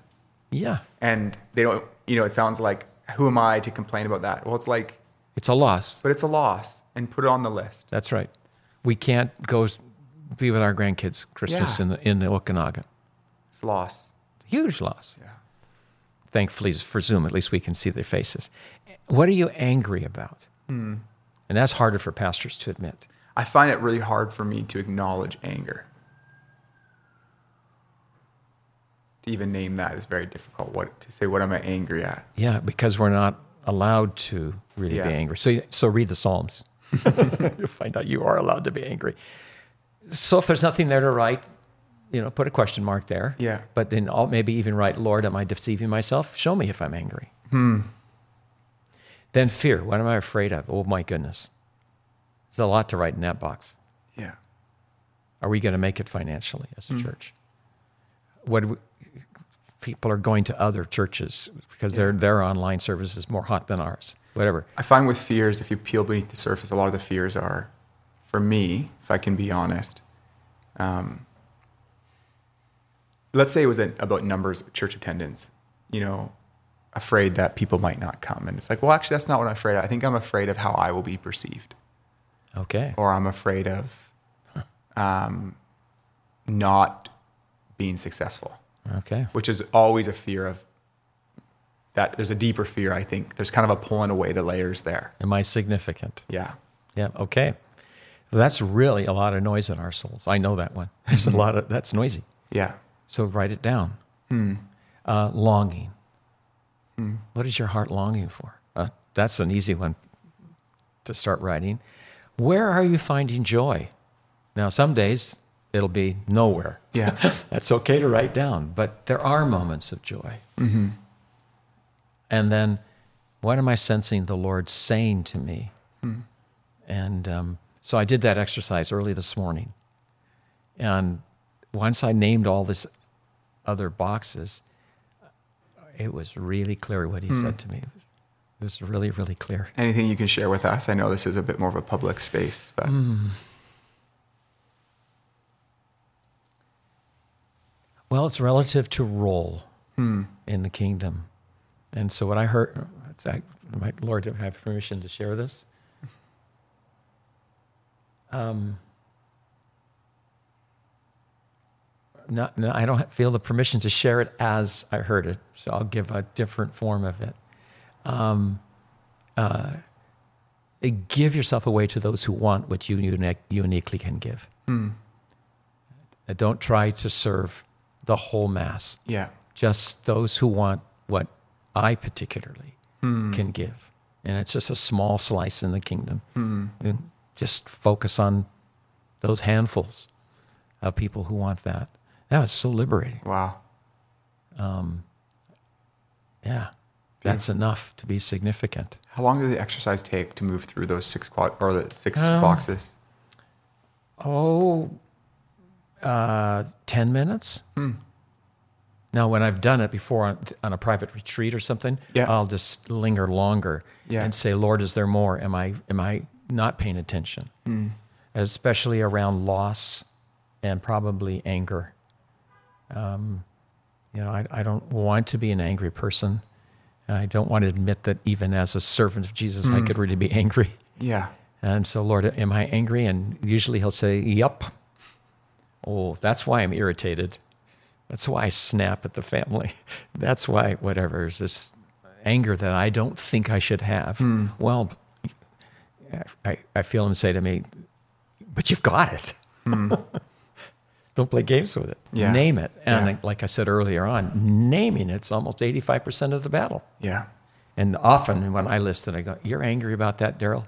Speaker 1: Yeah,
Speaker 3: And they don't, you know, it sounds like, who am I to complain about that? Well, it's like,
Speaker 1: it's a loss.
Speaker 3: but it's a loss and put it on the list.
Speaker 1: That's right. We can't go be with our grandkids Christmas
Speaker 3: Yeah.
Speaker 1: in the in the Okanagan.
Speaker 3: It's loss.
Speaker 1: Huge loss.
Speaker 3: Yeah.
Speaker 1: Thankfully, for Zoom, at least we can see their faces. What are you angry about?
Speaker 3: Hmm.
Speaker 1: And that's harder for pastors to admit.
Speaker 3: I find it really hard for me to acknowledge anger. To even name that is very difficult. What to say? What am I angry at?
Speaker 1: Yeah, because we're not allowed to really be angry. So, so read the Psalms. You'll find out you are allowed to be angry. So if there's nothing there to write, you know, put a question mark there.
Speaker 3: Yeah.
Speaker 1: But then I'll maybe even write, Lord, am I deceiving myself? Show me if I'm angry. Hmm. Then fear. What am I afraid of? Oh my goodness. There's a lot to write in that box.
Speaker 3: Yeah.
Speaker 1: Are we going to make it financially as a church? What we, people are going to other churches because their their online service is more hot than ours. Whatever.
Speaker 3: I find with fears, if you peel beneath the surface, a lot of the fears are, for me, if I can be honest, um, let's say it was about numbers, church attendance, you know, afraid that people might not come. And it's like, well, actually, that's not what I'm afraid of. I think I'm afraid of how I will be perceived,
Speaker 1: Okay.
Speaker 3: or I'm afraid of um, not being successful,
Speaker 1: Okay.
Speaker 3: which is always a fear of that. There's a deeper fear, I think. There's kind of a pulling away the layers there.
Speaker 1: Am I significant?
Speaker 3: Yeah.
Speaker 1: Yeah. Okay. Well, that's really a lot of noise in our souls. I know that one. There's a lot of that's noisy.
Speaker 3: Yeah.
Speaker 1: So write it down. Hmm. Uh, longing. What is your heart longing for? Uh, that's an easy one to start writing. Where are you finding joy? Now, some days it'll be nowhere.
Speaker 3: Yeah.
Speaker 1: That's okay to write down, but there are moments of joy. And then, what am I sensing the Lord saying to me? And um, so I did that exercise early this morning. And once I named all these other boxes, it was really clear what he said to me. It was really, really clear.
Speaker 3: Anything you can share with us? I know this is a bit more of a public space, but
Speaker 1: Well, it's relative to role
Speaker 3: Hmm.
Speaker 1: in the kingdom. And so what I heard, my Lord, do I have permission to share this? Um, no, no, I don't feel the permission to share it as I heard it, so I'll give a different form of it. Um, uh, give yourself away to those who want what you uni- uniquely can give. Uh, Don't try to serve the whole mass
Speaker 3: Yeah.
Speaker 1: just those who want what I particularly
Speaker 3: Hmm.
Speaker 1: can give. And it's just a small slice in the kingdom. And just focus on those handfuls of people who want that. That was so liberating.
Speaker 3: Wow.
Speaker 1: Yeah. That's enough to be significant.
Speaker 3: How long did the exercise take to move through those six quad or the six
Speaker 1: Um,
Speaker 3: boxes?
Speaker 1: Oh, uh, 10 minutes?
Speaker 3: Hmm.
Speaker 1: Now, when I've done it before on, on a private retreat or something,
Speaker 3: Yeah.
Speaker 1: I'll just linger longer
Speaker 3: Yeah.
Speaker 1: and say, Lord, is there more? Am I, am I not paying attention?
Speaker 3: Hmm.
Speaker 1: Especially around loss and probably anger. Um, you know, I, I don't want to be an angry person. And I don't want to admit that even as a servant of Jesus,
Speaker 3: Hmm.
Speaker 1: I could really be angry.
Speaker 3: Yeah.
Speaker 1: And so, Lord, am I angry? And usually he'll say, Yup. Oh, that's why I'm irritated. That's why I snap at the family. That's why, whatever, is this anger that I don't think I should have. Well, I, I feel him say to me, But you've got it. don't play games with it.
Speaker 3: Yeah.
Speaker 1: Name it. And
Speaker 3: Yeah.
Speaker 1: like I said earlier on, naming it's almost 85% of the battle.
Speaker 3: Yeah.
Speaker 1: And often when I list it, I go, You're angry about that, Darrell?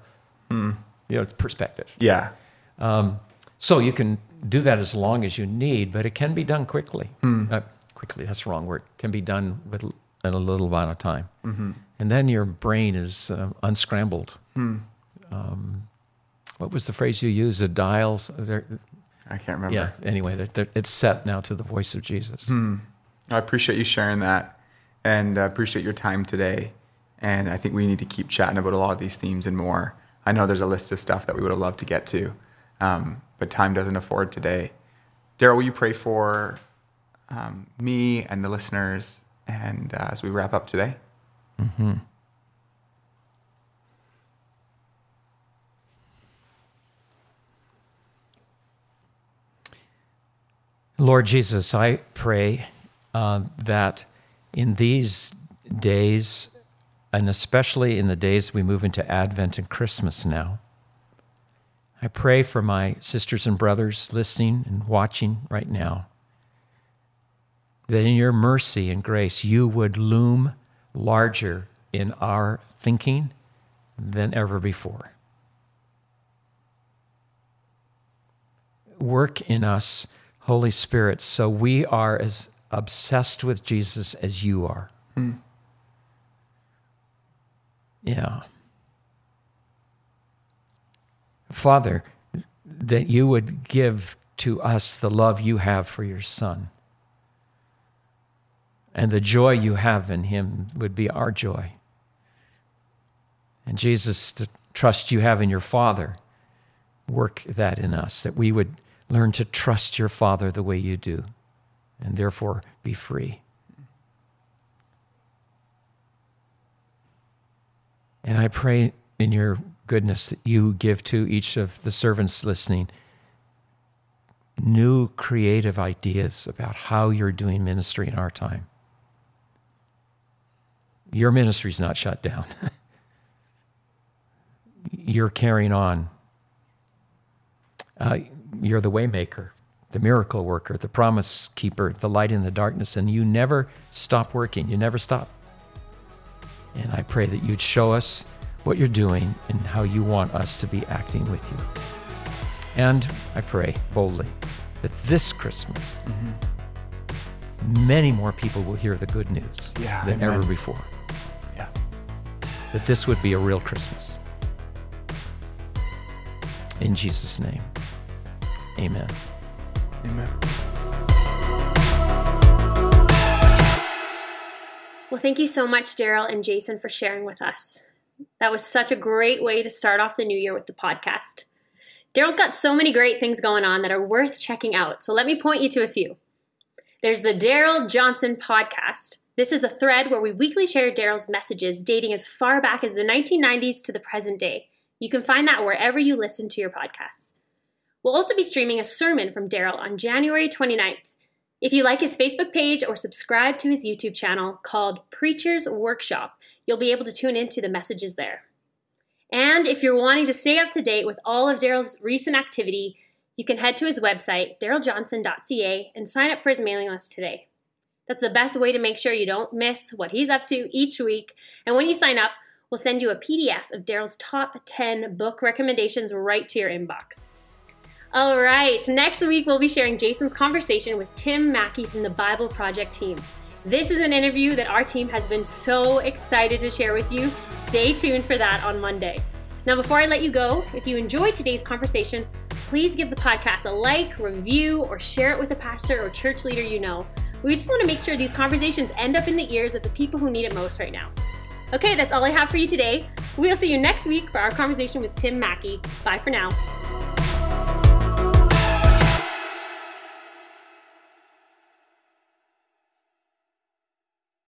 Speaker 1: You know, it's perspective.
Speaker 3: Yeah.
Speaker 1: Um, so you can do that as long as you need, but it can be done quickly. Uh, quickly, that's the wrong word. Can be done with in a little amount of time. Hmm. And then your brain is uh, unscrambled. Um, what was the phrase you used? The dials? They're-
Speaker 3: I can't remember.
Speaker 1: yeah, anyway, they're, they're, it's set now to the voice of Jesus.
Speaker 3: I appreciate you sharing that and I appreciate your time today. And I think we need to keep chatting about a lot of these themes and more. I know there's a list of stuff that we would have loved to get to, um, but time doesn't afford today. Darrell, will you pray for um, me and the listeners and uh, as we wrap up today?
Speaker 1: Lord Jesus, I pray uh, that in these days, and especially in the days we move into Advent and Christmas now, I pray for my sisters and brothers listening and watching right now that in your mercy and grace, you would loom larger in our thinking than ever before. Work in us, Holy Spirit, so we are as obsessed with Jesus as you are. Hmm. Yeah. Father, that you would give to us the love you have for your Son. And the joy you have in him would be our joy. And Jesus, the trust you have in your Father, work that in us, that we would learn to trust your Father the way you do, and therefore be free. And I pray in your goodness that you give to each of the servants listening new creative ideas about how you're doing ministry in our time. Your ministry's not shut down. you're carrying on. Uh, you're the waymaker, the miracle worker, the promise keeper, the light in the darkness, and you never stop working. You never stop. And I pray that you'd show us what you're doing and how you want us to be acting with you. And I pray boldly that this Christmas, many more people will hear the good news
Speaker 3: Yeah,
Speaker 1: than
Speaker 3: amen.
Speaker 1: ever before.
Speaker 3: Yeah.
Speaker 1: That this would be a real Christmas. In Jesus' name, amen.
Speaker 3: Amen.
Speaker 2: Well, thank you so much, Darrell and Jason, for sharing with us. That was such a great way to start off the new year with the podcast. Darrell's got so many great things going on that are worth checking out, so let me point you to a few. There's the Darrell Johnson podcast. This is a thread where we weekly share Darrell's messages dating as far back as the 1990s to the present day. You can find that wherever you listen to your podcasts. We'll also be streaming a sermon from Darrell on January 29th. If you like his Facebook page or subscribe to his YouTube channel called Preacher's Workshop, you'll be able to tune into the messages there. And if you're wanting to stay up to date with all of Darrell's recent activity, you can head to his website, darrelljohnson.ca, and sign up for his mailing list today. That's the best way to make sure you don't miss what he's up to each week. And when you sign up, we'll send you a PDF of Darrell's top 10 book recommendations right to your inbox. All right, next week we'll be sharing Jason's conversation with Tim Mackie from the Bible Project team. This is an interview that our team has been so excited to share with you. Stay tuned for that on Monday. Now, before I let you go, if you enjoyed today's conversation, please give the podcast a like, review, or share it with a pastor or church leader you know. We just want to make sure these conversations end up in the ears of the people who need it most right now. Okay, that's all I have for you today. We'll see you next week for our conversation with Tim Mackie. Bye for now.